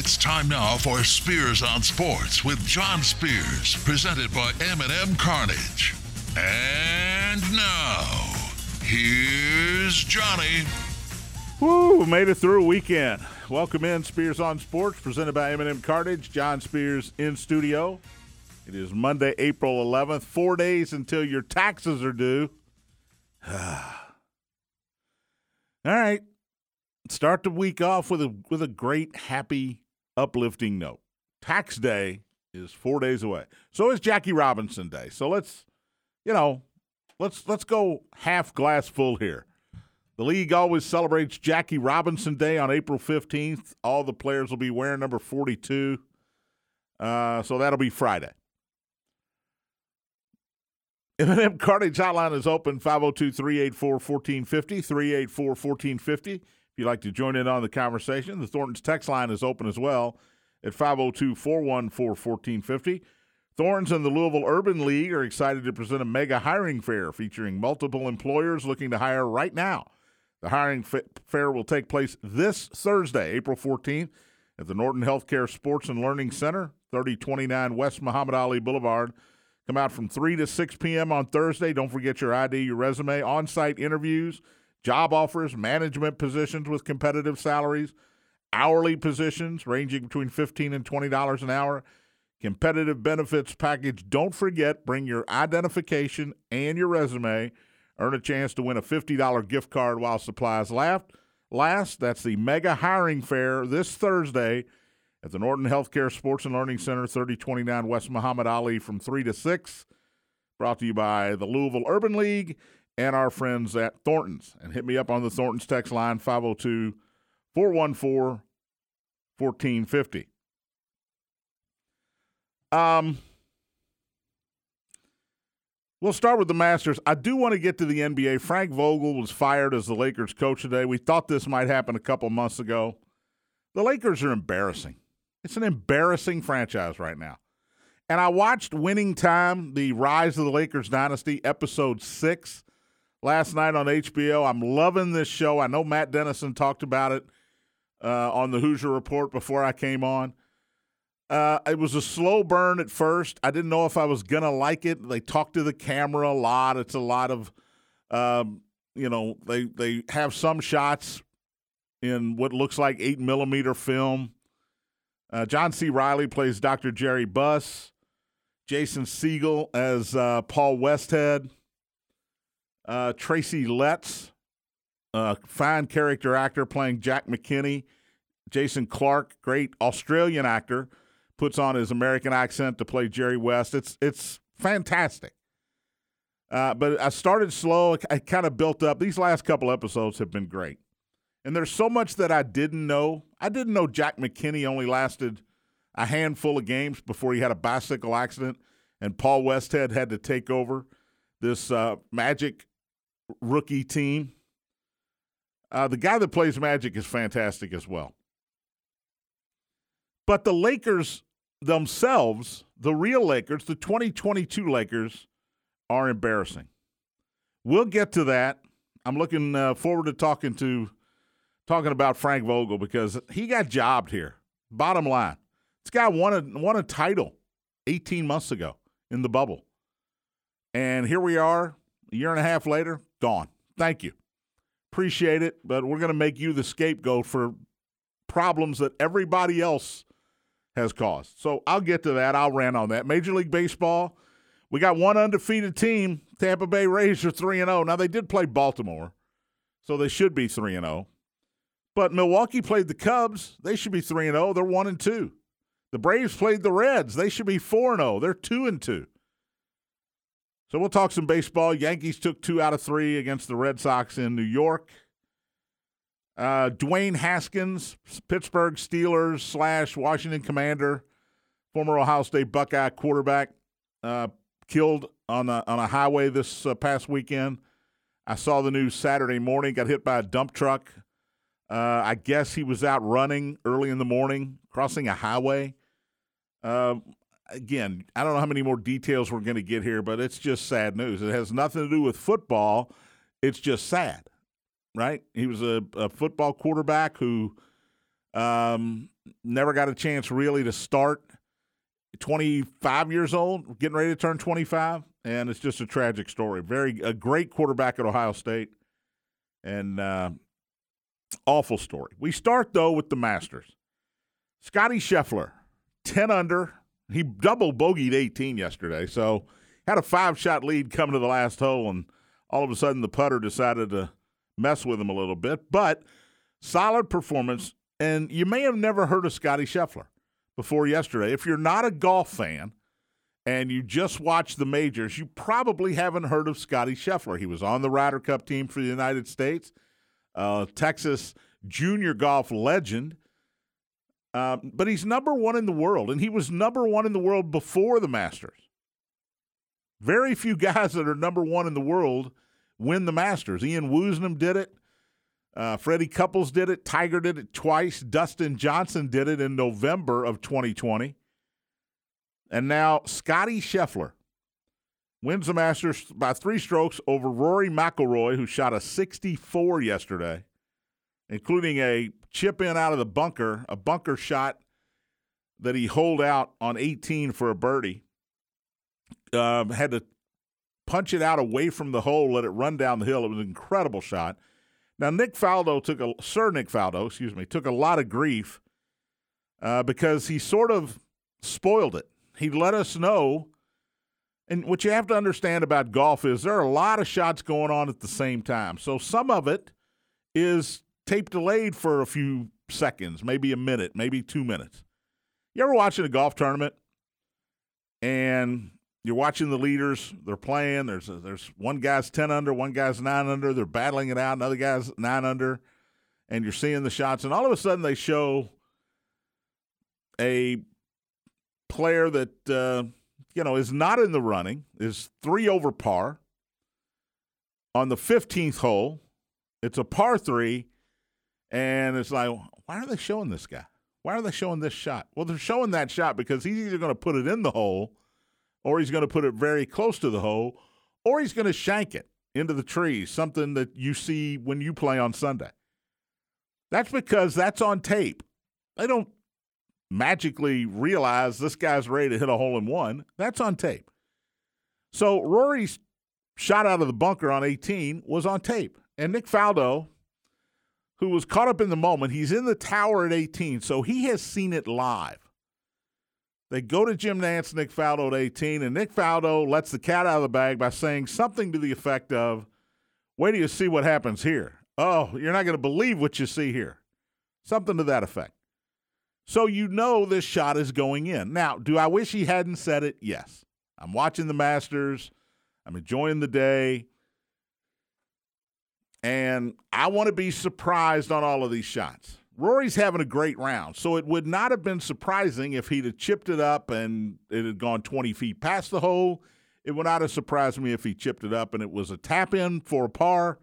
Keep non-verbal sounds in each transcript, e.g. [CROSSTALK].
It's time now for Spears on Sports with John Spears, presented by M&M Cartage. And now, here's Johnny. Woo, made it through a weekend. Welcome in Spears on Sports, presented by M&M Cartage. John Spears in studio. It is Monday, April 11th. Four days until your taxes are due. [SIGHS] All right, start the week off with a with a great, happy, uplifting note. Tax day is four days away. So is Jackie Robinson Day. So let's, you know, let's let's go half glass full here. The league always celebrates Jackie Robinson Day on April 15th. All the players will be wearing number 42. Uh, so that'll be Friday. [LAUGHS] M&M Cartage Hotline is open 502-384-1450, 384-1450. If you'd like to join in on the conversation, the Thornton's text line is open as well at 502-414-1450. Thorns and the Louisville Urban League are excited to present a mega hiring fair featuring multiple employers looking to hire right now. The hiring fair will take place this Thursday, April 14th, at the Norton Healthcare Sports and Learning Center, 3029 West Muhammad Ali Boulevard. Come out from 3 to 6 p.m. on Thursday. Don't forget your ID, your resume, on site interviews, job offers, management positions with competitive salaries, hourly positions ranging between 15 and $20 an hour, competitive benefits package. Don't forget, bring your identification and your resume. Earn a chance to win a $50 gift card while supplies last. Last, that's the mega hiring fair this Thursday at the Norton Healthcare Sports and Learning Center, 3029 West Muhammad Ali from 3 to 6. Brought to you by the Louisville Urban League and our friends at Thornton's. And hit me up on the Thornton's text line 502 414 1450. Um, we'll start with the Masters. I do want to get to the NBA. Frank Vogel was fired as the Lakers coach today. We thought this might happen a couple months ago. The Lakers are embarrassing. It's an embarrassing franchise right now. And I watched Winning Time, the Rise of the Lakers Dynasty, episode six, last night on HBO. I'm loving this show. I know Matt Dennison talked about it uh, on the Hoosier Report before I came on. Uh, it was a slow burn at first. I didn't know if I was to like it. They talk to the camera a lot. It's a lot of, um, you know, they, they have some shots in what looks like eight millimeter film. Uh, John C. Reilly plays Dr. Jerry Buss. Jason Segel as uh, Paul Westhead. Uh, Tracy Letts, a fine character actor playing Jack McKinney. Jason Clarke, great Australian actor, puts on his American accent to play Jerry West. It's it's fantastic. Uh, but I started slow. I kind of built up. These last couple episodes have been great. And there's so much that I didn't know. I didn't know Jack McKinney only lasted a handful of games before he had a bicycle accident and Paul Westhead had to take over this uh, Magic rookie team. Uh, the guy that plays Magic is fantastic as well. But the Lakers themselves, the real Lakers, the 2022 Lakers, are embarrassing. We'll get to that. I'm looking uh, forward to talking to talking about Frank Vogel because he got jobbed here. Bottom line, this guy won a won a title 18 months ago in the bubble, and here we are, a year and a half later, gone. Thank you, appreciate it, but we're going to make you the scapegoat for problems that everybody else has caused. So I'll get to that. I'll rant on that. Major League Baseball, we got one undefeated team. Tampa Bay Rays are three and zero. Oh. Now they did play Baltimore, so they should be three and zero. Oh. But Milwaukee played the Cubs. They should be 3 and 0. They're 1 and 2. The Braves played the Reds. They should be 4 and 0. They're 2 and 2. So we'll talk some baseball. Yankees took 2 out of 3 against the Red Sox in New York. Uh, Dwayne Haskins, Pittsburgh Steelers slash Washington Commander, former Ohio State Buckeye quarterback, uh, killed on a, on a highway this uh, past weekend. I saw the news Saturday morning. Got hit by a dump truck uh, I guess he was out running early in the morning, crossing a highway. Uh, again, I don't know how many more details we're going to get here, but it's just sad news. It has nothing to do with football. It's just sad, right? He was a, a football quarterback who Um, never got a chance really to start. 25 years old, getting ready to turn 25, and it's just a tragic story. Very a great quarterback at Ohio State, and uh, awful story. We start though with the Masters. Scotty Scheffler, 10 under. He double bogeyed 18 yesterday, so had a five shot lead coming to the last hole, and all of a sudden the putter decided to mess with him a little bit. But solid performance, and you may have never heard of Scotty Scheffler before yesterday. If you're not a golf fan and you just watch the majors, you probably haven't heard of Scotty Scheffler. He was on the Ryder Cup team for the United States, uh, Texas junior golf legend. Uh, but he's number one in the world, and he was number one in the world before the Masters. Very few [LAUGHS] guys that are number one in the world win the Masters. Ian Woosnam did it. Uh, Freddie Couples did it. Tiger did it twice. Dustin Johnson did it in November of 2020. And now Scotty Scheffler wins the Masters by three strokes over Rory McIlroy, who shot a 64 yesterday, including a chip in out of the bunker, a bunker shot that he holed out on 18 for a birdie. Um, had to punch it out away from the hole, let it run down the hill. It was an incredible shot. Now, Nick Faldo took a Sir Nick Faldo, excuse me, took a lot of grief uh, because he sort of spoiled it. He let us know, and what you have to understand about golf is there are a lot of shots going on at the same time. So some of it is tape delayed for a few seconds, maybe a minute, maybe two minutes. You ever watching a golf tournament and you're watching the leaders. They're playing. There's a, there's one guy's ten under, one guy's nine under. They're battling it out. Another guy's nine under, and you're seeing the shots. And all of a sudden, they show a player that uh, you know is not in the running, is three over par on the 15th hole. It's a par three, and it's like, why are they showing this guy? Why are they showing this shot? Well, they're showing that shot because he's either going to put it in the hole or he's going to put it very close to the hole, or he's going to shank it into the trees, something that you see when you play on Sunday. That's because that's on tape. They don't magically realize this guy's ready to hit a hole in one. That's on tape. So Rory's shot out of the bunker on 18 was on tape. And Nick Faldo, who was caught up in the moment, he's in the tower at 18, so he has seen it live. They go to Jim Nantz, Nick Faldo at 18, and Nick Faldo lets the cat out of the bag by saying something to the effect of, Wait till you see what happens here. Oh, you're not going to believe what you see here. Something to that effect. So you know this shot is going in. Now, do I wish he hadn't said it? Yes. I'm watching the Masters. I'm enjoying the day. And I want to be surprised on all of these shots. Rory's having a great round, so it would not have been surprising if he'd have chipped it up and it had gone 20 feet past the hole. It would not have surprised me if he chipped it up and it was a tap in for a par,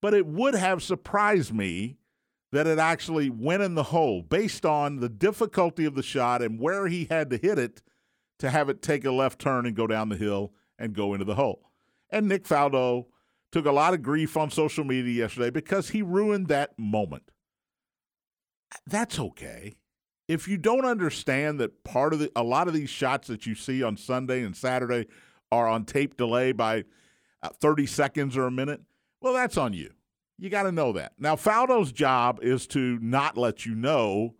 but it would have surprised me that it actually went in the hole based on the difficulty of the shot and where he had to hit it to have it take a left turn and go down the hill and go into the hole. And Nick Faldo took a lot of grief on social media yesterday because he ruined that moment that's okay. If you don't understand that part of the a lot of these shots that you see on Sunday and Saturday are on tape delay by uh, 30 seconds or a minute, well, that's on you. You got to know that. Now, Faldo's job is to not let you know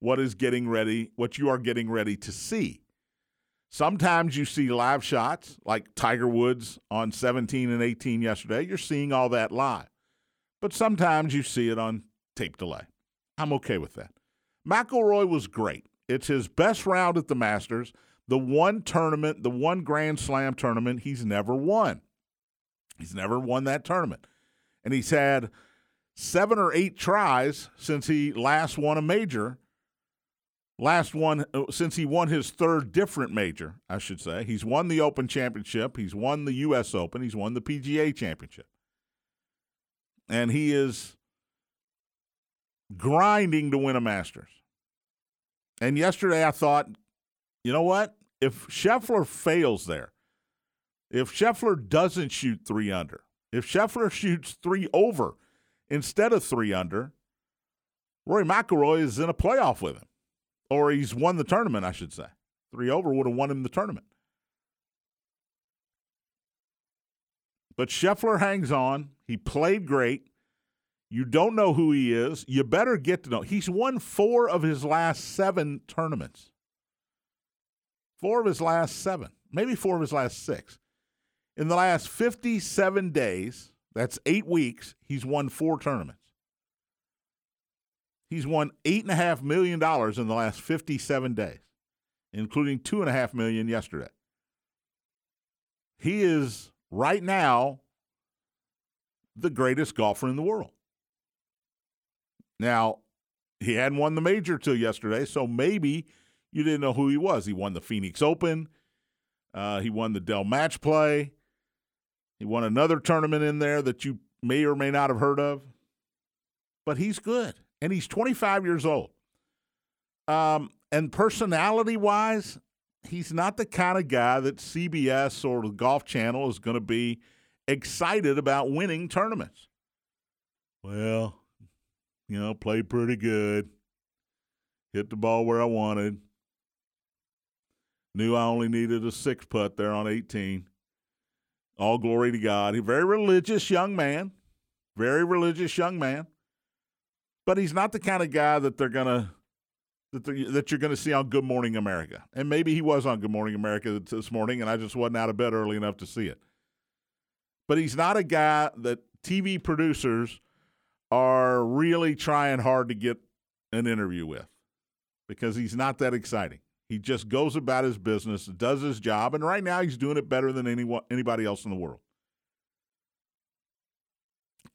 what is getting ready, what you are getting ready to see. Sometimes you see live shots like Tiger Woods on 17 and 18 yesterday. You're seeing all that live. But sometimes you see it on tape delay. I'm okay with that. McIlroy was great. It's his best round at the Masters. The one tournament, the one Grand Slam tournament he's never won. He's never won that tournament. And he's had seven or eight tries since he last won a major. Last one uh, since he won his third different major, I should say. He's won the Open Championship, he's won the US Open, he's won the PGA Championship. And he is grinding to win a Masters. And yesterday I thought, you know what? If Scheffler fails there, if Scheffler doesn't shoot three under, if Scheffler shoots three over instead of three under, Rory McIlroy is in a playoff with him, or he's won the tournament, I should say. Three over would have won him the tournament. But Scheffler hangs on. He played great. You don't know who he is. You better get to know. He's won four of his last seven tournaments. Four of his last seven, maybe four of his last six. In the last 57 days, that's eight weeks, he's won four tournaments. He's won $8.5 million in the last 57 days, including 2.5 million yesterday. He is right now the greatest golfer in the world. Now, he hadn't won the major till yesterday, so maybe you didn't know who he was. He won the Phoenix Open. Uh, he won the Dell Match Play. He won another tournament in there that you may or may not have heard of. But he's good, and he's 25 years old. Um, and personality wise, he's not the kind of guy that CBS or the Golf Channel is going to be excited about winning tournaments. Well, you know, played pretty good. Hit the ball where I wanted. Knew I only needed a six putt there on 18. All glory to God. He's a very religious young man. Very religious young man. But he's not the kind of guy that they're to that, that you're to see on Good Morning America. And maybe he was on Good Morning America this morning, and I just wasn't out of bed early enough to see it. But he's not a guy that TV producers are really trying hard to get an interview with because he's not that exciting. He just goes about his business, does his job, and right now he's doing it better than anyone, anybody else in the world.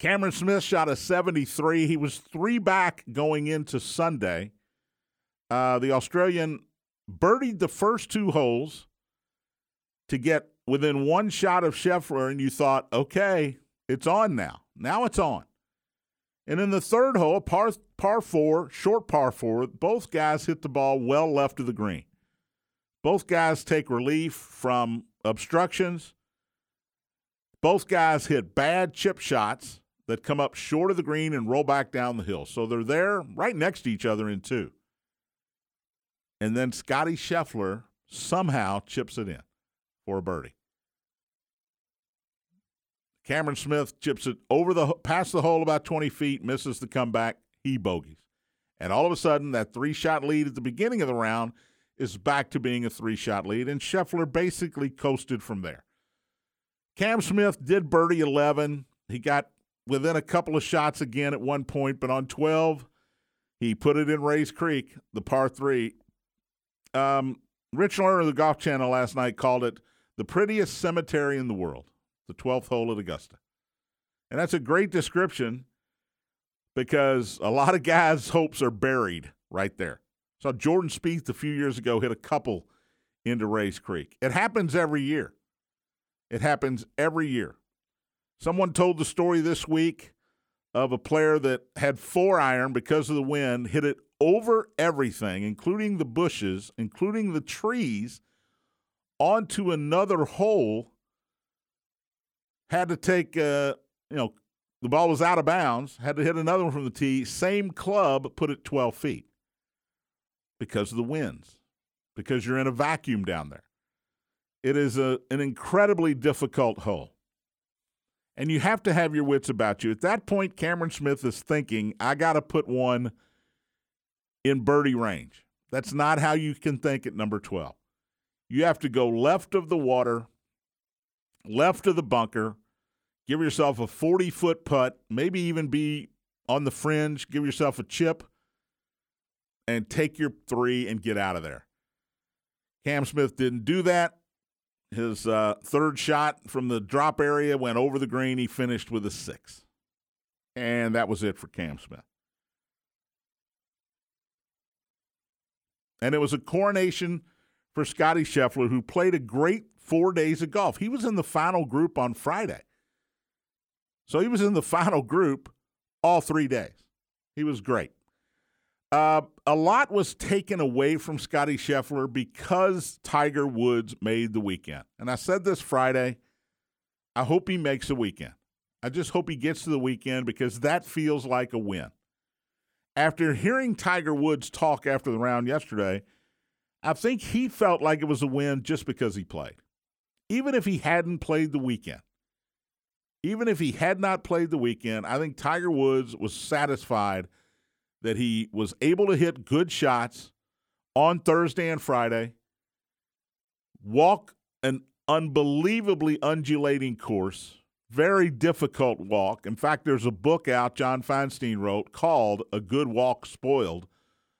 Cameron Smith shot a 73. He was three back going into Sunday. Uh, the Australian birdied the first two holes to get within one shot of Scheffler, and you thought, okay, it's on now. Now it's on. And in the third hole, par, par four, short par four, both guys hit the ball well left of the green. Both guys take relief from obstructions. Both guys hit bad chip shots that come up short of the green and roll back down the hill. So they're there right next to each other in two. And then Scotty Scheffler somehow chips it in for a birdie. Cameron Smith chips it over the past the hole about 20 feet, misses the comeback, he bogeys. And all of a sudden, that three shot lead at the beginning of the round is back to being a three shot lead, and Scheffler basically coasted from there. Cam Smith did birdie 11. He got within a couple of shots again at one point, but on 12, he put it in Rae's Creek, the par three, um, Rich Lerner of the Golf Channel last night called it the prettiest cemetery in the world, the 12th hole at Augusta. And that's a great description because a lot of guys' hopes are buried right there. So Jordan Spieth a few years ago hit a couple into Rae's Creek. It happens every year. It happens every year. Someone told the story this week of a player that had four iron because of the wind, hit it over everything, including the bushes, including the trees, onto another hole. Had to take, uh, you know, the ball was out of bounds, had to hit another one from the tee, same club, put it 12 feet because of the winds, because you're in a vacuum down there. It is a, an incredibly difficult hole. And you have to have your wits about you. At that point, Cameron Smith is thinking, I got to put one in birdie range. That's not how you can think at number 12. You have to go left of the water, left of the bunker, give yourself a 40 foot putt, maybe even be on the fringe, give yourself a chip, and take your three and get out of there. Cam Smith didn't do that. His uh, third shot from the drop area went over the green. He finished with a six. And that was it for Cam Smith. And it was a coronation for Scotty Scheffler, who played a great four days of golf. He was in the final group on Friday. So he was in the final group all three days. He was great. Uh, a lot was taken away from Scotty Scheffler because Tiger Woods made the weekend. And I said this Friday. I hope he makes the weekend. I just hope he gets to the weekend because that feels like a win. after hearing Tiger Woods talk after the round yesterday, I think he felt like it was a win just because he played. Even if he hadn't played the weekend, even if he had not played the weekend, I think Tiger Woods was satisfied that he was able to hit good shots on Thursday and Friday, walk an unbelievably undulating course, very difficult walk. In fact, there's a book out John Feinstein wrote called A Good Walk Spoiled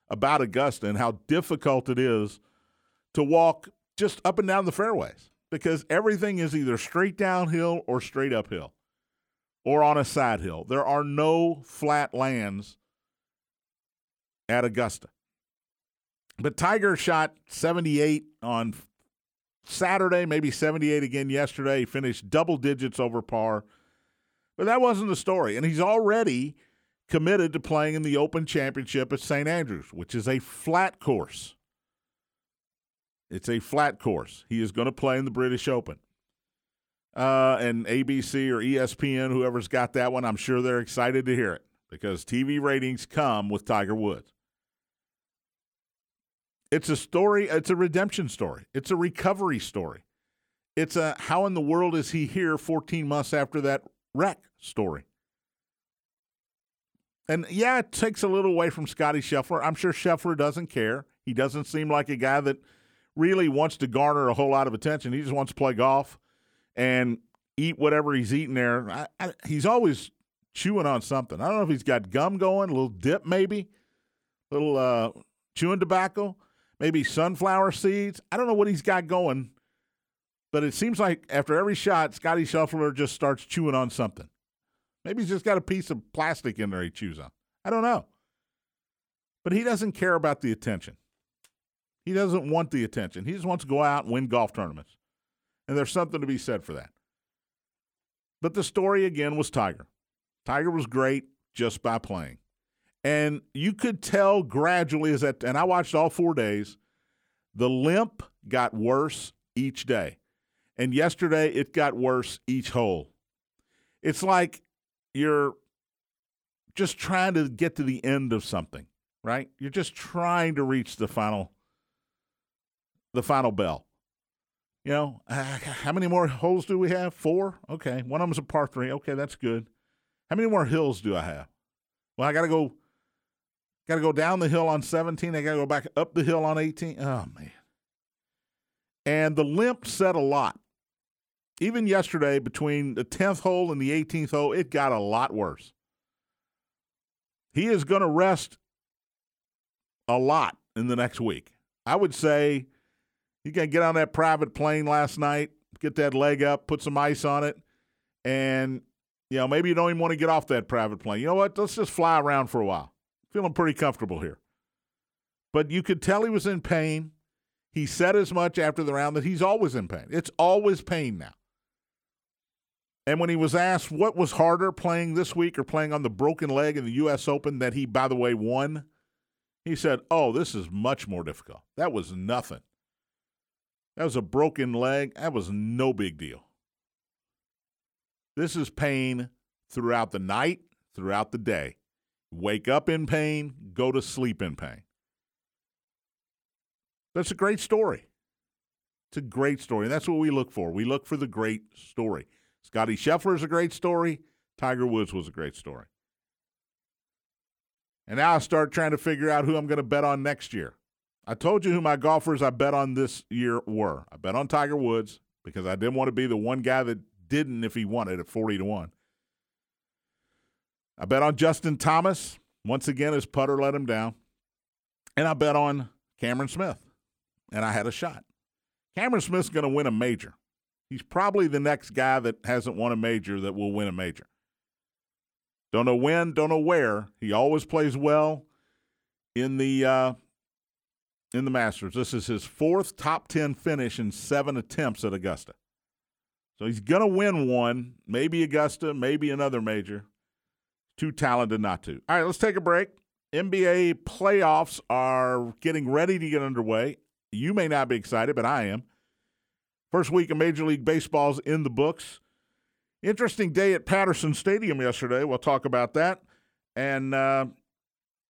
about Augusta and how difficult it is to walk just up and down the fairways because everything is either straight downhill or straight uphill or on a side hill. There are no flat lands at Augusta. But Tiger shot 78 on Saturday, maybe 78 again yesterday. He finished double digits over par. But that wasn't the story. And he's already committed to playing in the Open Championship at St. Andrews, which is a flat course. It's a flat course. He is going to play in the British Open. Uh, and ABC or ESPN, whoever's got that one, I'm sure they're excited to hear it because TV ratings come with Tiger Woods. It's a story, it's a redemption story, it's a recovery story. It's a how in the world is he here 14 months after that wreck story. And yeah, it takes a little away from Scotty Scheffler. I'm sure Scheffler doesn't care. He doesn't seem like a guy that really wants to garner a whole lot of attention. He just wants to play golf and eat whatever he's eating there. I, I, he's always chewing on something. I don't know if he's got gum going, a little dip maybe, a little uh, chewing tobacco, maybe sunflower seeds. I don't know what he's got going, but it seems like after every shot, Scotty Scheffler just starts chewing on something. Maybe he's just got a piece of plastic in there he chews on. I don't know. But he doesn't care about the attention. He doesn't want the attention. He just wants to go out and win golf tournaments. And there's something to be said for that. But the story again was Tiger. Tiger was great just by playing. And you could tell gradually as that and I watched all 4 days, the limp got worse each day. And yesterday it got worse each hole. It's like you're just trying to get to the end of something, right? You're just trying to reach the final the final bell. You know, uh, how many more holes do we have? Four? Okay. One of them's a par three. Okay, that's good. How many more hills do I have? Well, I got to go got to go down the hill on 17. I got to go back up the hill on 18. Oh man. And the limp said a lot even yesterday, between the 10th hole and the 18th hole, it got a lot worse. He is going to rest a lot in the next week. I would say you can get on that private plane last night, get that leg up, put some ice on it, and you know maybe you don't even want to get off that private plane. You know what? Let's just fly around for a while. Feeling pretty comfortable here. But you could tell he was in pain. He said as much after the round that he's always in pain. It's always pain now. And when he was asked what was harder, playing this week or playing on the broken leg in the U.S. Open that he, by the way, won, he said, Oh, this is much more difficult. That was nothing. That was a broken leg. That was no big deal. This is pain throughout the night, throughout the day. Wake up in pain, go to sleep in pain. That's a great story. It's a great story. And that's what we look for. We look for the great story. Scotty Scheffler is a great story. Tiger Woods was a great story. And now I start trying to figure out who I'm going to bet on next year. I told you who my golfers I bet on this year were. I bet on Tiger Woods because I didn't want to be the one guy that didn't if he wanted at 40 to 1. I bet on Justin Thomas. Once again, his putter let him down. And I bet on Cameron Smith. And I had a shot. Cameron Smith's going to win a major. He's probably the next guy that hasn't won a major that will win a major. Don't know when, don't know where. He always plays well in the uh, in the Masters. This is his fourth top ten finish in seven attempts at Augusta. So he's gonna win one, maybe Augusta, maybe another major. Too talented not to. All right, let's take a break. NBA playoffs are getting ready to get underway. You may not be excited, but I am. First week of Major League Baseball's in the books. Interesting day at Patterson Stadium yesterday. We'll talk about that. And uh,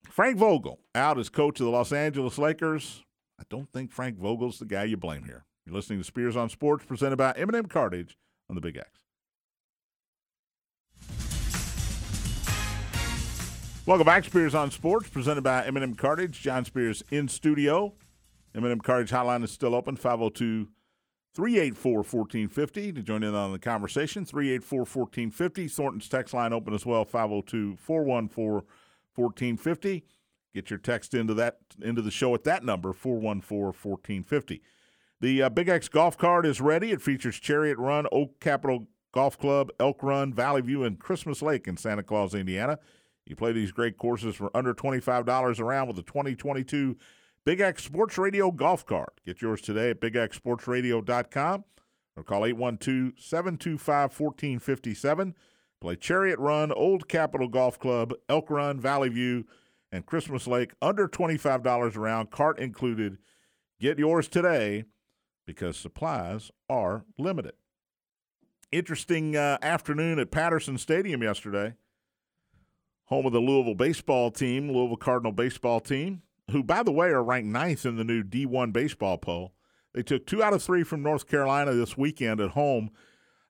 Frank Vogel out as coach of the Los Angeles Lakers. I don't think Frank Vogel's the guy you blame here. You're listening to Spears on Sports, presented by M&M Cartage on the Big X. Welcome back, Spears on Sports, presented by M&M Cartage. John Spears in studio. M&M Cartage hotline is still open, 502 384 1450 to join in on the conversation. 384 1450. Thornton's text line open as well, 502 414 1450. Get your text into that into the show at that number, 414 1450. The uh, Big X golf cart is ready. It features Chariot Run, Old Capital Golf Club, Elk Run, Valley View, and Christmas Lake in Santa Claus, Indiana. You play these great courses for under $25 around with the 2022 Big X Sports Radio golf cart. Get yours today at bigxsportsradio.com or call 812 725 1457. Play Chariot Run, Old Capital Golf Club, Elk Run, Valley View, and Christmas Lake. Under $25 around, cart included. Get yours today because supplies are limited. Interesting uh, afternoon at Patterson Stadium yesterday. Home of the Louisville baseball team, Louisville Cardinal baseball team, who, by the way, are ranked ninth in the new D1 baseball poll. They took two out of three from North Carolina this weekend at home.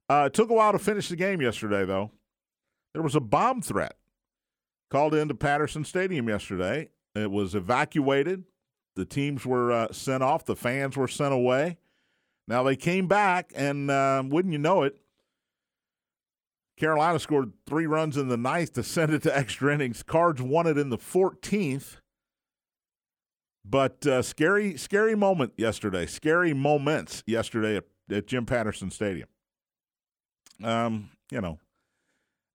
Uh, it took a while to finish the game yesterday, though. There was a bomb threat called into Patterson Stadium yesterday. It was evacuated. The teams were uh, sent off. The fans were sent away. Now they came back, and uh, wouldn't you know it, Carolina scored three runs in the ninth to send it to extra innings. Cards won it in the 14th. But uh, scary, scary moment yesterday. Scary moments yesterday at, at Jim Patterson Stadium. Um, you know,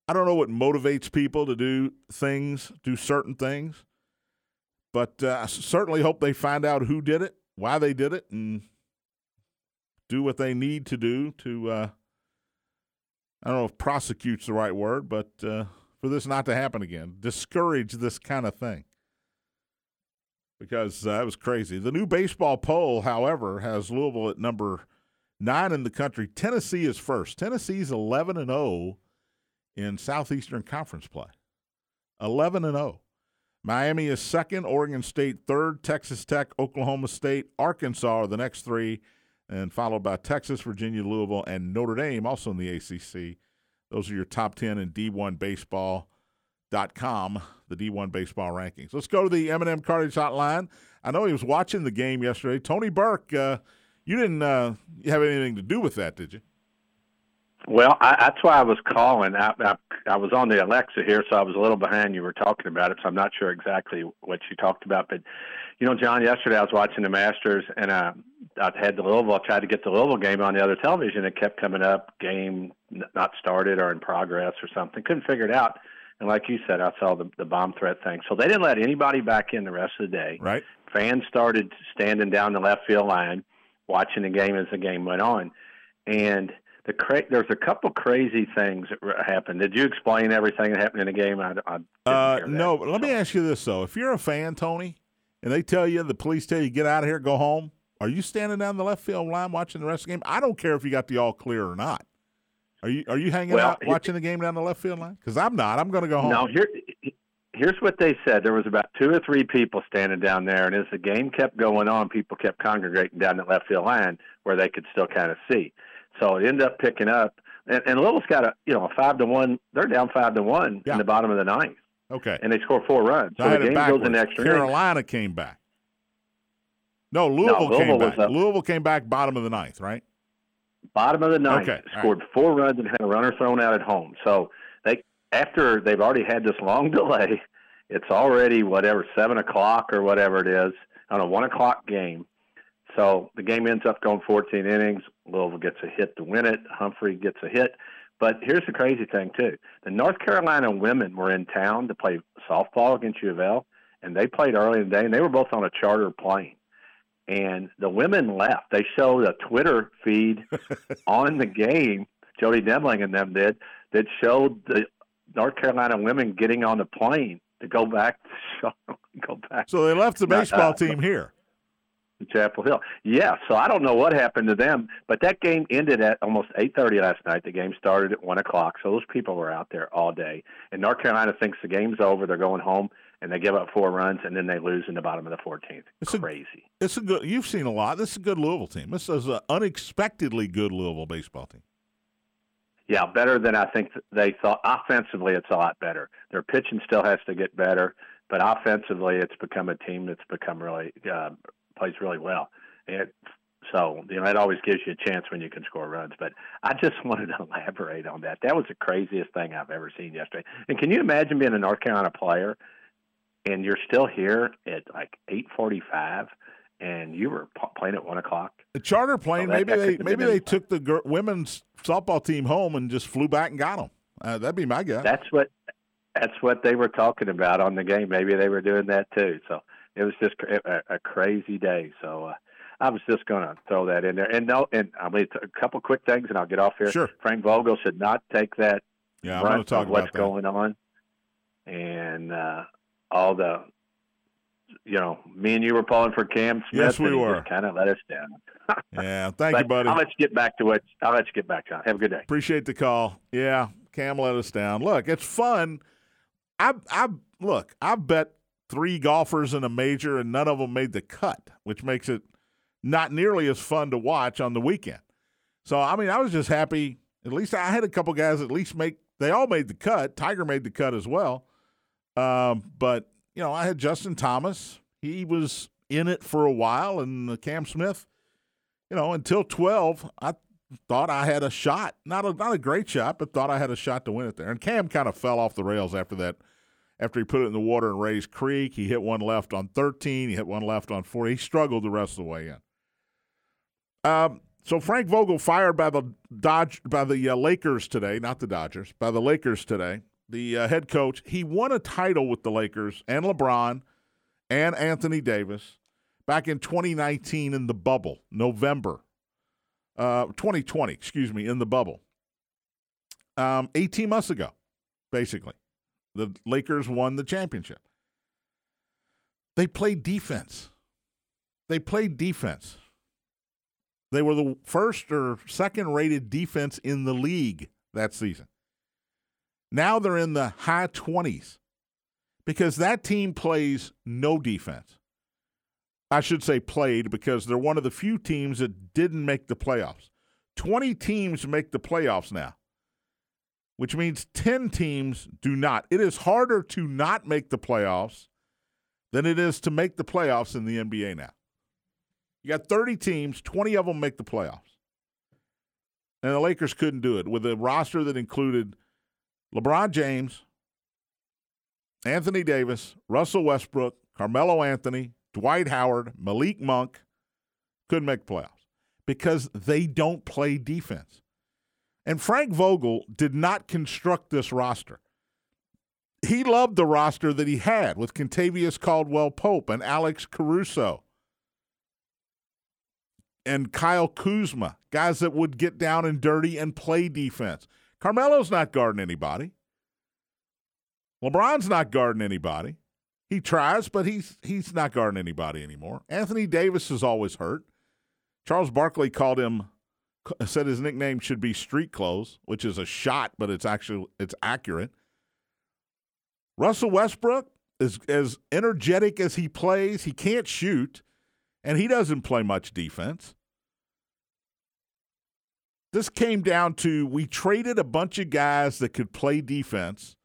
I don't know what motivates people to do things, do certain things, but uh, I certainly hope they find out who did it, why they did it, and do what they need to do to. Uh, I don't know if prosecute's the right word, but uh, for this not to happen again, discourage this kind of thing because that uh, was crazy. The new baseball poll, however, has Louisville at number nine in the country. Tennessee is first. Tennessee's eleven and 0 in Southeastern Conference play. 11 and 0. Miami is second, Oregon State third, Texas Tech, Oklahoma State, Arkansas are the next three, and followed by Texas, Virginia, Louisville, and Notre Dame, also in the ACC. Those are your top 10 in D1Baseball.com, the D1 Baseball rankings. Let's go to the M&M Cartage Hotline. I know he was watching the game yesterday. Tony Burke, uh, you didn't uh, have anything to do with that, did you? Well, I, that's why I was calling. I, I, I was on the Alexa here, so I was a little behind. You were talking about it, so I'm not sure exactly what you talked about. But you know, John, yesterday I was watching the Masters, and I I had the Louisville. I tried to get the Louisville game on the other television. It kept coming up, game not started or in progress or something. Couldn't figure it out. And like you said, I saw the the bomb threat thing. So they didn't let anybody back in the rest of the day. Right. Fans started standing down the left field line, watching the game as the game went on, and the cra- there's a couple crazy things that happened. Did you explain everything that happened in the game? I, I uh, no. Let me ask you this though: If you're a fan, Tony, and they tell you the police tell you get out of here, go home, are you standing down the left field line watching the rest of the game? I don't care if you got the all clear or not. Are you are you hanging well, out watching the game down the left field line? Because I'm not. I'm going to go home. No. Here, here's what they said. There was about two or three people standing down there, and as the game kept going on, people kept congregating down the left field line where they could still kind of see. So it ended up picking up, and, and Little's got a you know a five to one. They're down five to one yeah. in the bottom of the ninth. Okay, and they score four runs. So the game goes in extra. Carolina innings. came back. No, Louisville, no, Louisville came back. Uh, Louisville came back bottom of the ninth, right? Bottom of the ninth. Okay. Scored right. four runs and had a runner thrown out at home. So they after they've already had this long [LAUGHS] delay, it's already whatever seven o'clock or whatever it is on a one o'clock game. So the game ends up going 14 innings. Louisville gets a hit to win it. Humphrey gets a hit. But here's the crazy thing too: the North Carolina women were in town to play softball against U of L, and they played early in the day, and they were both on a charter plane. And the women left. They showed a Twitter feed [LAUGHS] on the game. Jody Demling and them did that showed the North Carolina women getting on the plane to go back to [LAUGHS] show, go back. So they left the baseball uh, team here. Chapel Hill. Yeah, so I don't know what happened to them, but that game ended at almost eight thirty last night. The game started at one o'clock, so those people were out there all day. And North Carolina thinks the game's over; they're going home, and they give up four runs, and then they lose in the bottom of the fourteenth. It's crazy. A, it's a good. You've seen a lot. This is a good Louisville team. This is an unexpectedly good Louisville baseball team. Yeah, better than I think they thought. Offensively, it's a lot better. Their pitching still has to get better, but offensively, it's become a team that's become really uh, plays really well. And so, you know, that always gives you a chance when you can score runs. But I just [LAUGHS] wanted to elaborate on that. That was the craziest thing I've ever seen yesterday. And can you imagine being a North Carolina player and you're still here at like 8:45 and you were playing at one o'clock? A charter plane. maybe they maybe they took the women's softball team home and just flew back and got them. Uh, that'd be my guess. That's what that's what they were talking about on the game. Maybe they were doing that too. So it was just a, a crazy day. So uh, I was just going to throw that in there. And no, and I mean a couple quick things, and I'll get off here. Sure. Frank Vogel should not take that. Yeah, I'm going to talk what's about going on, and uh, all the, you know, me and you were pulling for Cam Smith. Yes, we were. Kind of let us down. [LAUGHS] yeah, thank you, buddy. I'll let you get back to it. I'll let you get back, John. Have a good day. Appreciate the call. Yeah, Cam let us down. Look, it's fun. I I look. I bet three golfers in a major, and none of them made the cut, which makes it not nearly as fun to watch on the weekend. So, I mean, I was just happy. At least I had a couple guys at least make, they all made the cut. Tiger made the cut as well. Um, but, you know, I had Justin Thomas. He was in it for a while, and Cam Smith, you know, until 12, I thought I had a shot. Not a, not a great shot, but thought I had a shot to win it there. And Cam kind of fell off the rails after that after he put it in the water in Rae's Creek. He hit one left on 13. He hit one left on 4. He struggled the rest of the way in. Um, so Frank Vogel fired by the Dodge by the uh, Lakers today, not the Dodgers, by the Lakers today. The uh, head coach, he won a title with the Lakers and LeBron and Anthony Davis back in 2019 in the bubble, November. Uh, 2020, excuse me, in the bubble. Um, 18 months ago, basically. The Lakers won the championship. They played defense. They played defense. They were the first or second rated defense in the league that season. Now they're in the high 20s because that team plays no defense. I should say played because they're one of the few teams that didn't make the playoffs. 20 teams make the playoffs now which means 10 teams do not. It is harder to not make the playoffs than it is to make the playoffs in the NBA now. You got 30 teams, 20 of them make the playoffs. And the Lakers couldn't do it with a roster that included LeBron James, Anthony Davis, Russell Westbrook, Carmelo Anthony, Dwight Howard, Malik Monk. Couldn't make playoffs because they don't play defense. And Frank Vogel did not construct this roster. He loved the roster that he had with Kentavious Caldwell Pope and Alex Caruso and Kyle Kuzma, guys that would get down and dirty and play defense. Carmelo's not guarding anybody. LeBron's not guarding anybody. He tries, but he's he's not guarding anybody anymore. Anthony Davis is always hurt. Charles Barkley called him said his nickname should be Street Clothes, which is a shot, but it's actually it's accurate. Russell Westbrook is as energetic as he plays. He can't shoot, and he doesn't play much defense. This came down to we traded a bunch of guys that could play defense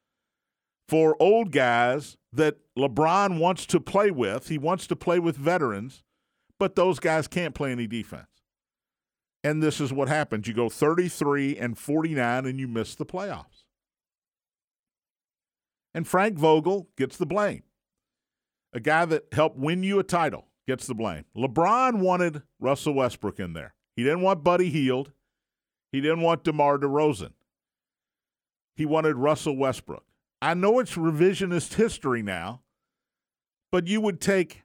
for old guys that LeBron wants to play with. He wants to play with veterans, but those guys can't play any defense. And this is what happens. You go 33 and 49 and you miss the playoffs. And Frank Vogel gets the blame. A guy that helped win you a title gets the blame. LeBron wanted Russell Westbrook in there. He didn't want Buddy Hield. He didn't want DeMar DeRozan. He wanted Russell Westbrook. I know it's revisionist history now, but you would take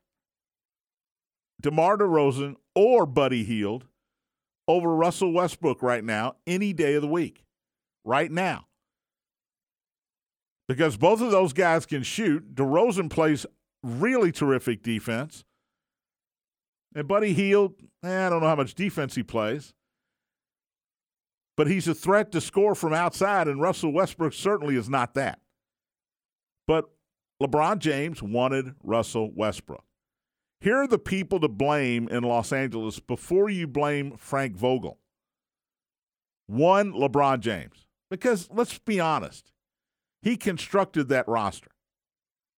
DeMar DeRozan or Buddy Hield over Russell Westbrook right now any day of the week. Right now. Because both of those guys can shoot. DeRozan plays really terrific defense. And Buddy Hield, eh, I don't know how much defense he plays, but he's a threat to score from outside, and Russell Westbrook certainly is not that. But LeBron James wanted Russell Westbrook. Here are the people to blame in Los Angeles before you blame Frank Vogel. One, LeBron James. Because let's be honest, he constructed that roster.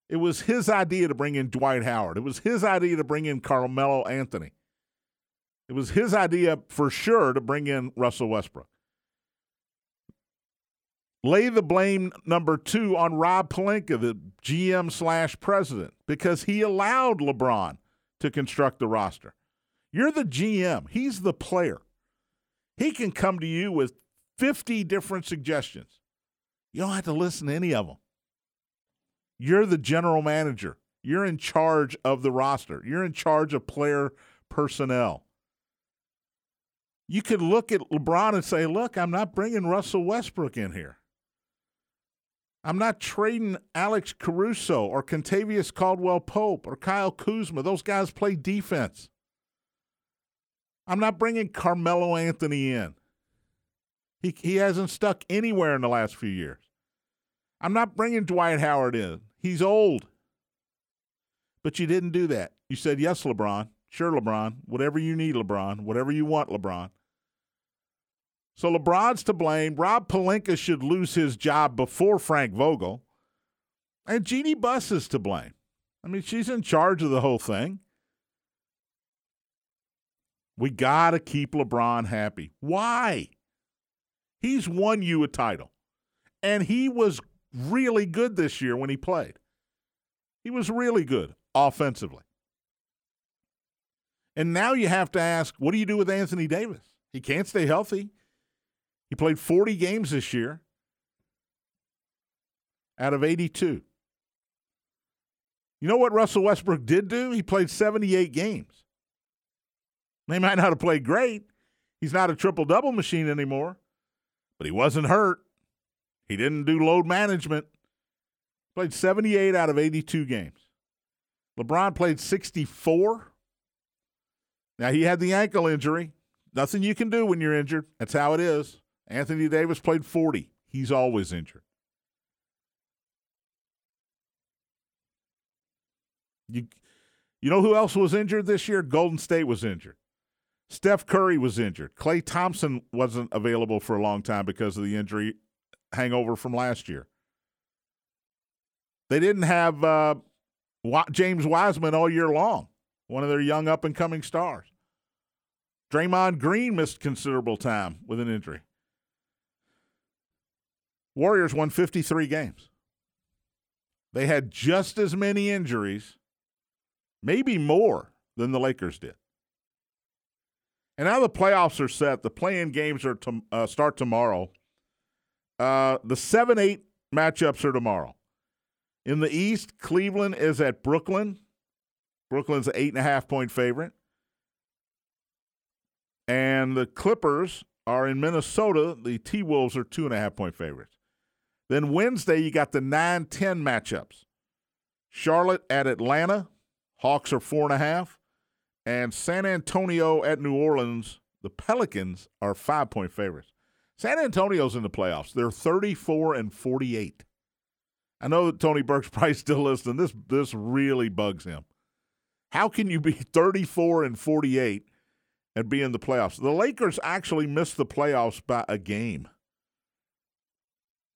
It was his idea to bring in Dwight Howard. It was his idea to bring in Carmelo Anthony. It was his idea for sure to bring in Russell Westbrook. Lay the blame number two on Rob Pelinka, the GM slash president, because he allowed LeBron to construct the roster. You're the GM, he's the player. He can come to you with 50 different suggestions. You don't have to listen to any of them. You're the general manager. You're in charge of the roster. You're in charge of player personnel. You could look at LeBron and say, look, I'm not bringing Russell Westbrook in here. I'm not trading Alex Caruso or Kentavious Caldwell Pope or Kyle Kuzma. Those guys play defense. I'm not bringing Carmelo Anthony in. He, he hasn't stuck anywhere in the last few years. I'm not bringing Dwight Howard in. He's old. But you didn't do that. You said, yes, LeBron. Sure, LeBron. Whatever you need, LeBron. Whatever you want, LeBron. So LeBron's to blame. Rob Pelinka should lose his job before Frank Vogel. And Jeanie Buss is to blame. I mean, she's in charge of the whole thing. We got to keep LeBron happy. Why? He's won you a title. And he was really good this year when he played. He was really good offensively. And now you have to ask, what do you do with Anthony Davis? He can't stay healthy. He played 40 games this year out of 82. You know what Russell Westbrook did do? He played 78 games. They might not have played great. He's not a triple double machine anymore, but he wasn't hurt. He didn't do load management. Played 78 out of 82 games. LeBron played 64. Now, he had the ankle injury. Nothing you can do when you're injured. That's how it is. Anthony Davis played 40. He's always injured. You, you know who else was injured this year? Golden State was injured. Steph Curry was injured. Klay Thompson wasn't available for a long time because of the injury hangover from last year. They didn't have uh, James Wiseman all year long, one of their young up and coming stars. Draymond Green missed considerable time with an injury. Warriors won 53 games. They had just as many injuries, maybe more, than the Lakers did. And now the playoffs are set. The play-in games are to, uh, start tomorrow. Uh, the seven eight matchups are tomorrow. In the East, Cleveland is at Brooklyn. Brooklyn's an eight and a half point favorite. And the Clippers are in Minnesota. The T Wolves are two and a half point favorites. Then Wednesday, you got the 9 10 matchups. Charlotte at Atlanta. Hawks are four and a half. And San Antonio at New Orleans. The Pelicans are five point favorites. San Antonio's in the playoffs. They're 34 and 48. I know that Tony Burke's [LAUGHS] probably still listening. This this really bugs him. How can you be [LAUGHS] 34 and 48 and be in the playoffs? The Lakers actually missed the playoffs by a game.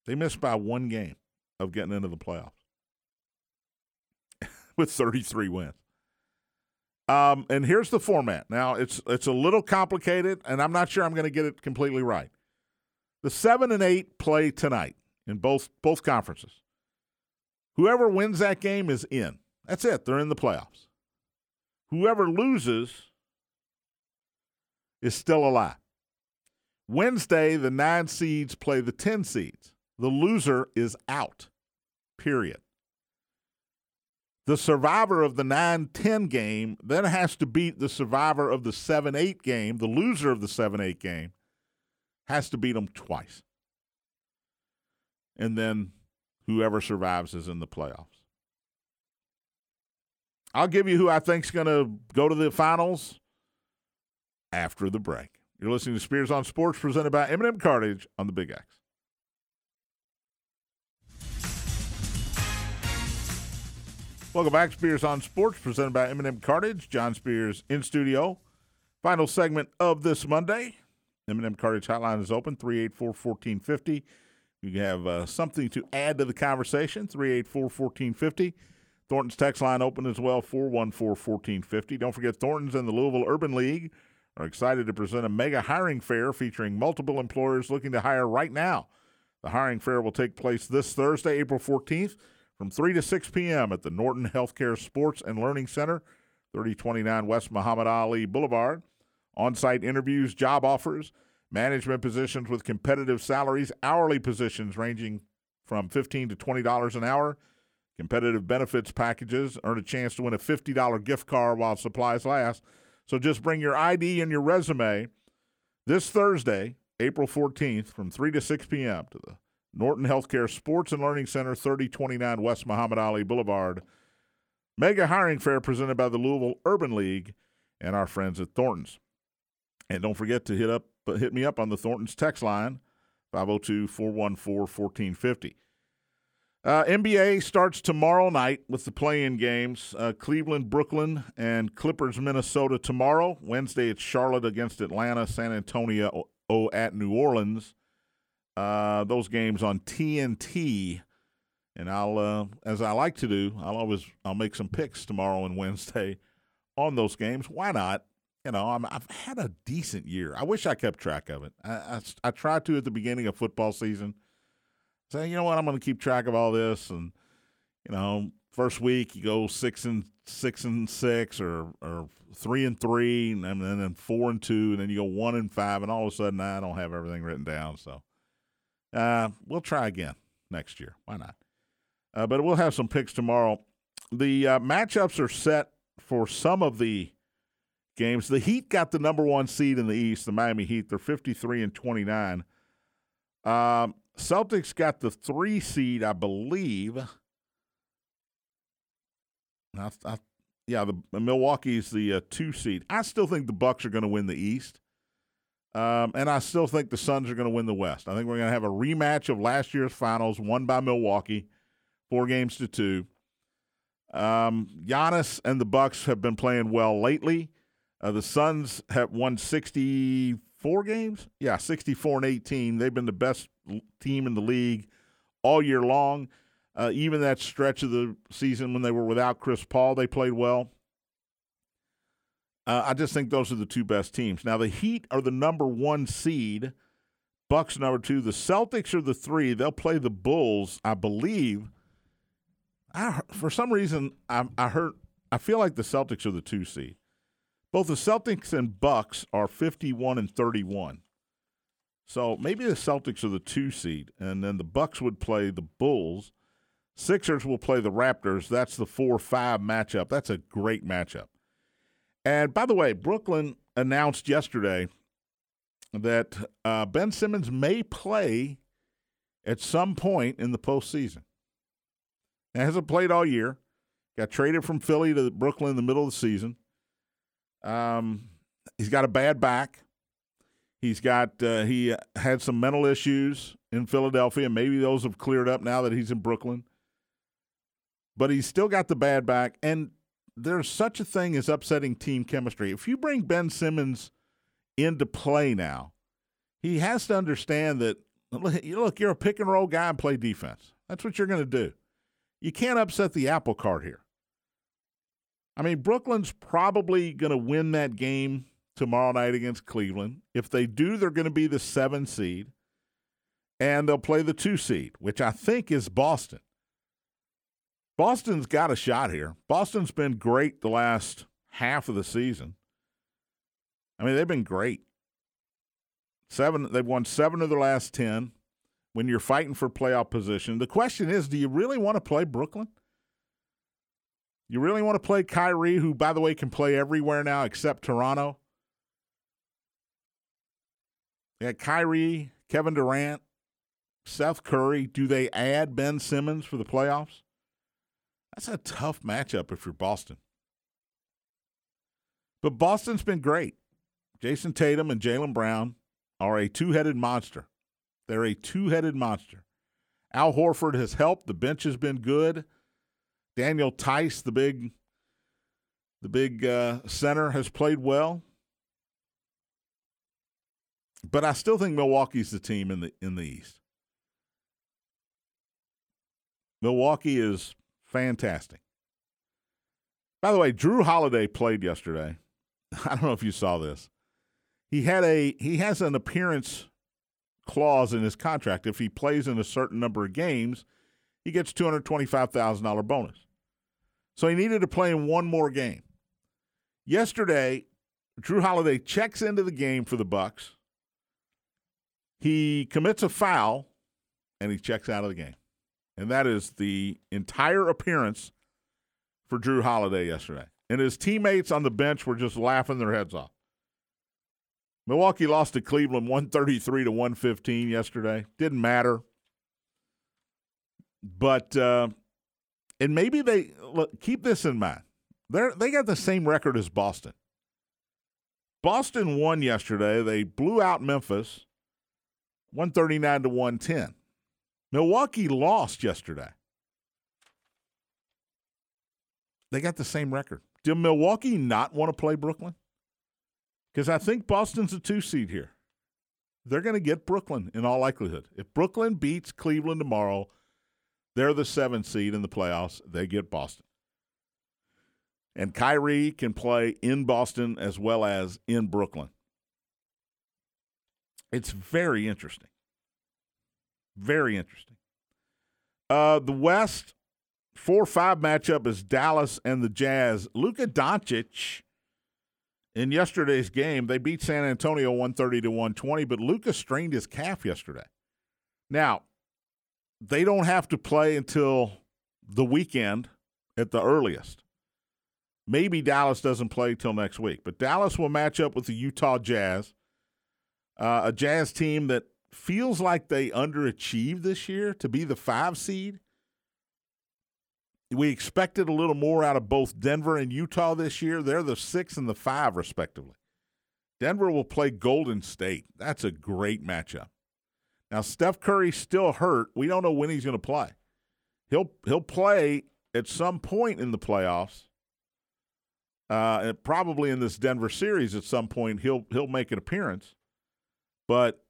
They missed by one game of getting into the playoffs [LAUGHS] with 33 wins. Um, and here's the format. Now it's it's a little complicated, and I'm not sure I'm going to get it completely right. The seven and eight play tonight in both both conferences. Whoever wins that game is in. That's it. They're in the playoffs. Whoever loses is still alive. Wednesday, the nine seeds play the 10 seeds. The loser is out, period. The survivor of the 9 10 game then has to beat the survivor of the 7 8 game, the loser of the 7 8 game, has to beat them twice. And then whoever survives is in the playoffs. I'll give you who I think's going to go to the finals. after the break. You're listening to Spears on Sports presented by M&M Cartage on the Big X. Welcome back, Spears on Sports, presented by M&M Cartage. John Spears in studio. Final segment of this Monday. M&M Cartage Hotline is open, 384-1450. You have uh, something to add to the conversation, 384-1450. Thornton's text line open as well, 414-1450. Don't forget Thornton's and the Louisville Urban League are excited to present a mega hiring fair featuring multiple employers looking to hire right now. The hiring fair will take place this Thursday, April 14th from 3 to 6 p.m. at the Norton Healthcare Sports and Learning Center, 3029 West Muhammad Ali Boulevard. On site interviews, job offers, management positions with competitive salaries, hourly positions ranging from 15 to $20 an hour, competitive benefits packages, earn a chance to win a $50 gift card while supplies last. So just bring your ID and your resume this Thursday, April 14th, from 3 to 6 p.m. to the Norton Healthcare Sports and Learning Center, 3029 West Muhammad Ali Boulevard. Mega hiring fair presented by the Louisville Urban League and our friends at Thornton's. And don't forget to hit up hit me up on the Thornton's text line 502-414-1450. Uh, NBA starts tomorrow night with the play-in games. Uh, Cleveland, Brooklyn, and Clippers, Minnesota tomorrow. Wednesday, it's Charlotte against Atlanta, San Antonio oh, at New Orleans uh, those games on TNT. And I'll, uh, as I like to do, I'll always I'll make some picks tomorrow and [LAUGHS] Wednesday on those games. Why not? You know, i have had a decent year. I wish I kept track of it. I, I, I tried to at the beginning of football season. Say, you know what, I'm going to keep track of all this, and you know, first week you go six and six and six, or or three and three, and then, and then four and two, and then you go one and five, and all of a sudden I don't have everything written down. So uh, we'll try again next year. Why not? Uh, but we'll have some picks tomorrow. The uh, matchups are set for some of the games. The Heat got the number one seed in the East, the Miami Heat. They're 53 and 29. Um, Celtics got the three seed, I believe. I, I, yeah, the Milwaukee's the uh, two seed. I still think the Bucks are going to win the East. Um, and I still think the Suns are going to win the West. I think we're going to have a rematch of last year's finals, won by Milwaukee, four games to two. Um, Giannis and the Bucks have been playing well lately. Uh, the Suns have won 64 games. Yeah, 64 and 18. They've been the best team in the league all year long. Uh, even that stretch of the season when they were without Chris Paul, they played well. Uh, I just think those are the two best teams. Now the Heat are the number one seed. Bucks number two. The Celtics are the three. They'll play the Bulls, I believe. I for some reason I, I heard I feel like the Celtics are the two seed. Both the Celtics and Bucks are fifty-one and thirty-one. So maybe the Celtics are the two seed, and then the Bucks would play the Bulls. Sixers will play the Raptors. That's the four-five matchup. That's a great matchup. And by the way, Brooklyn announced yesterday that uh, Ben Simmons may play at some point in the postseason. He hasn't played all year. Got traded from Philly to Brooklyn in the middle of the season. Um, he's got a bad back. He's got uh, he had some mental issues in Philadelphia. Maybe those have cleared up now that he's in Brooklyn. But he's still got the bad back, and there's such a thing as upsetting team chemistry. If you bring Ben Simmons into play now, he has to understand that look, you're a pick and roll guy and play defense. That's what you're going to do. You can't upset the apple cart here. I mean, Brooklyn's probably going to win that game tomorrow night against Cleveland. If they do, they're going to be the seven seed, and they'll play the two seed, which I think is Boston. Boston's got a shot here. Boston's been great the last half of the season. I mean, they've been great. Seven, they've won seven of their last ten. When you're fighting for playoff position, the question is: Do you really want to play Brooklyn? You really want to play Kyrie, who, by the way, can play everywhere now except Toronto? Yeah, Kyrie, Kevin Durant, Seth Curry. Do they add Ben Simmons for the playoffs? That's a tough matchup if you're Boston. But Boston's been great. Jayson Tatum and Jaylen Brown are a two headed monster. They're a two headed monster. Al Horford has helped. The bench has been good. Daniel Theis, the big, the big uh, center, has played well. But I still think Milwaukee's the team in the in the East. Milwaukee is fantastic. By the way, Jrue Holiday played yesterday. [LAUGHS] I don't know if you saw this. He had a he has an appearance clause in his contract. If he plays in a certain number of games, he gets two hundred twenty five thousand dollar bonus. So he needed to play in one more game. Yesterday, Jrue Holiday checks into the game for the Bucks. He commits a foul and he checks out of the game. And that is the entire appearance for Jrue Holiday yesterday. And his teammates on the bench were just laughing their heads off. Milwaukee lost to Cleveland 133 to 115 yesterday. Didn't matter. But uh, and maybe they look, keep this in mind. They they got the same record as Boston. Boston won yesterday. They blew out Memphis 139 to 110. Milwaukee lost yesterday. They got the same record. Did Milwaukee not want to play Brooklyn? Because I think Boston's a two seed here. They're going to get Brooklyn in all likelihood. If Brooklyn beats Cleveland tomorrow, they're the seven seed in the playoffs. They get Boston. And Kyrie can play in Boston as well as in Brooklyn. It's very interesting. Very interesting. Uh, the West four five matchup is Dallas and the Jazz. Luka Doncic in yesterday's game, they beat San Antonio 130 to 120, but Luka strained his calf yesterday. Now, they don't have to play until the weekend at the earliest. Maybe Dallas doesn't play till next week, but Dallas will match up with the Utah Jazz, uh, a Jazz team that feels like they underachieved this year to be the five seed. We expected a little more out of both Denver and Utah this year. They're the six and the five, respectively. Denver will play Golden State. That's a great matchup. Now Steph Curry's still hurt. We don't know when he's going to play. He'll he'll play at some point in the playoffs. Uh, probably in this Denver series at some point he'll he'll make an appearance. But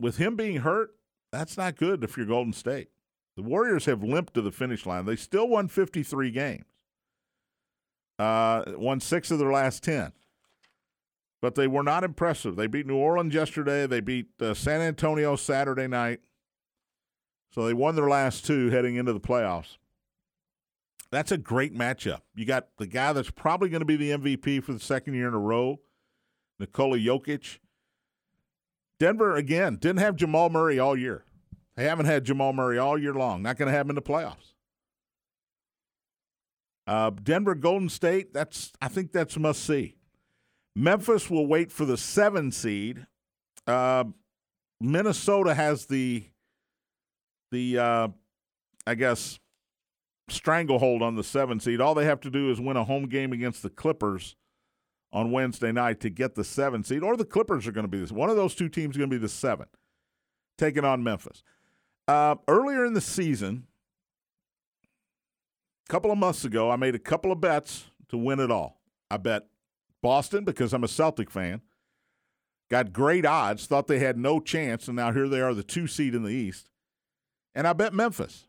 with him being hurt, that's not good if you're Golden State. The Warriors have limped to the finish line. They still won 53 games, uh, won six of their last 10. But they were not impressive. They beat New Orleans yesterday. They beat uh, San Antonio Saturday night. So they won their last two heading into the playoffs. That's a great matchup. You got the guy that's probably going to be the MVP for the second year in a row, Nikola Jokic. Denver, again, didn't have Jamal Murray all year. They haven't had Jamal Murray all year long. Not going to have him in the playoffs. Uh, Denver, Golden State. That's I think that's must see. Memphis will wait for the seven seed. Uh, Minnesota has the the uh, I guess stranglehold on the seven seed. All they have to do is win a home game against the Clippers on Wednesday night to get the seven seed, or the Clippers are going to be this. One of those two teams is going to be the seven, taking on Memphis. Uh, earlier in the season, a couple of months ago, I made a couple of bets to win it all. I bet Boston because I'm a Celtic fan. Got great odds, thought they had no chance, and now here they are, the two seed in the East. And I bet Memphis.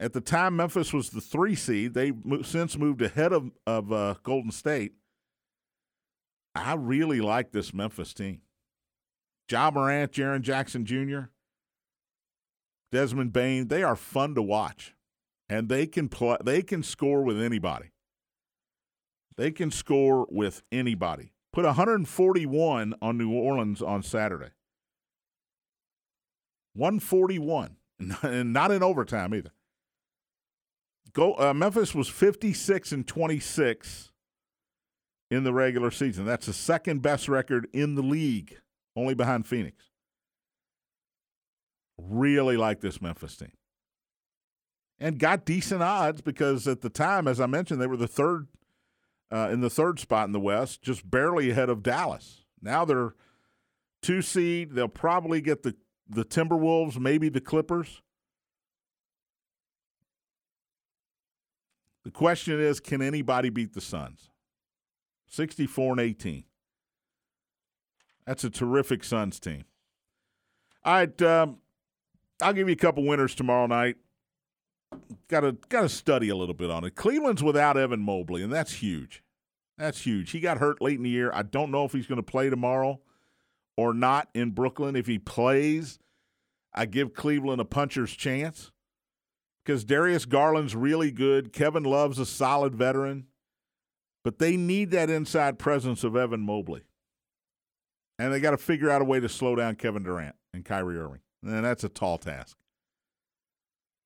At the time, Memphis was the three seed. They since moved ahead of, of uh, Golden State. I really like this Memphis team. Ja Morant, Jaren Jackson Jr., Desmond Bane, they are fun to watch. And they can play they can score with anybody. They can score with anybody. Put 141 on New Orleans on Saturday. 141 [LAUGHS] and not in overtime either. Go uh, Memphis was 56 and 26 in the regular season. That's the second best record in the league, only behind Phoenix. Really like this Memphis team. And got decent odds because at the time, as I mentioned, they were the third uh, in the third spot in the West, just barely ahead of Dallas. Now they're two seed. They'll probably get the, the Timberwolves, maybe the Clippers. The question is can anybody beat the Suns? 64 and 18. That's a terrific Suns team. All right, um, I'll give you a couple winners tomorrow night. Got to got to study a little bit on it. Cleveland's without Evan Mobley, and that's huge. That's huge. He got hurt late in the year. I don't know if he's going to play tomorrow or not in Brooklyn. If he plays, I give Cleveland a puncher's chance because Darius Garland's really good. Kevin Love's a solid veteran, but they need that inside presence of Evan Mobley. And they got to figure out a way to slow down Kevin Durant and Kyrie Irving. And that's a tall task.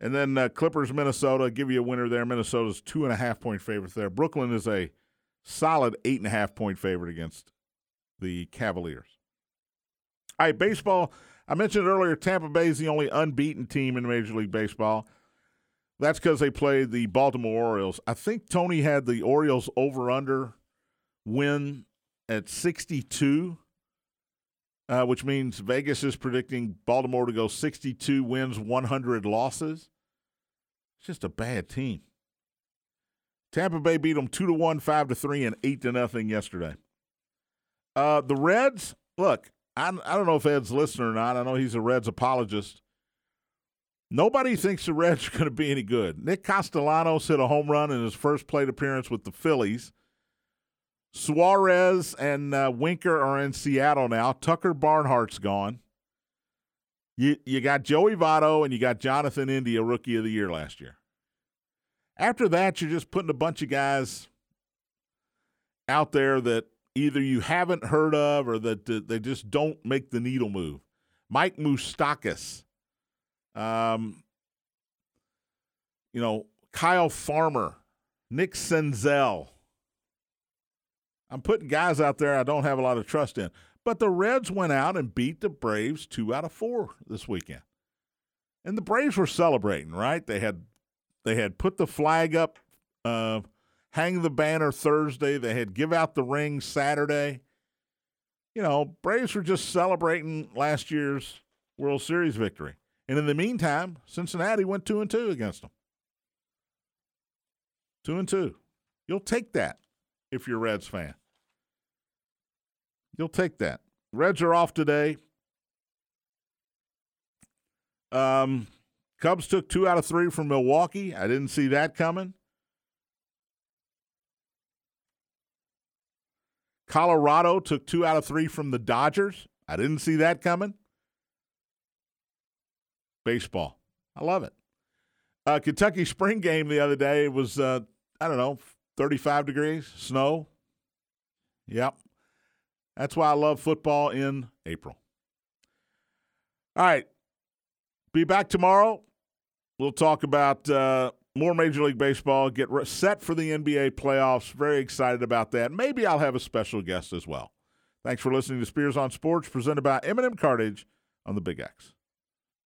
And then uh, Clippers, Minnesota, give you a winner there. Minnesota's two and a half point favorites there. Brooklyn is a solid eight and a half point favorite against the Cavaliers. All right, baseball. I mentioned earlier Tampa Bay is the only unbeaten team in Major League Baseball. That's because they played the Baltimore Orioles. I think Tony had the Orioles over under win at 62 uh, which means Vegas is predicting Baltimore to go 62 wins, 100 losses. It's just a bad team. Tampa Bay beat them two to one, five to three, and eight to nothing yesterday. Uh, the Reds, look, I, I don't know if Ed's listening or not. I know he's a Reds apologist. Nobody thinks the Reds are going to be any good. Nick Castellanos hit a home run in his first plate appearance with the Phillies. Suarez and uh, Winker are in Seattle now. Tucker Barnhart's gone. You you got Joey Votto and you got Jonathan India, rookie of the year last year. After that, you're just putting a bunch of guys out there that either you haven't heard of or that, they just don't make the needle move. Mike Moustakas, um, you know, Kyle Farmer, Nick Senzel. I'm putting guys out there I don't have a lot of trust in. But the Reds went out and beat the Braves two out of four this weekend. And the Braves were celebrating, right? They had they had put the flag up, uh, hang the banner Thursday. They had give out the ring Saturday. You know, Braves were just celebrating last year's World Series victory. And in the meantime, Cincinnati went two and two against them. Two and two. You'll take that if you're a Reds fan. You'll take that. Reds are off today. Um, Cubs took two out of three from Milwaukee. I didn't see that coming. Colorado took two out of three from the Dodgers. I didn't see that coming. Baseball. I love it. Uh, Kentucky spring game the other day was, uh, I don't know, 35 degrees, snow. Yep. That's why I love football in April. All right. Be back tomorrow. We'll talk about uh, more Major League Baseball, get set for the NBA playoffs. Very excited about that. Maybe I'll have a special guest as well. Thanks for listening to Spears on Sports, presented by M&M Cartage on the Big X.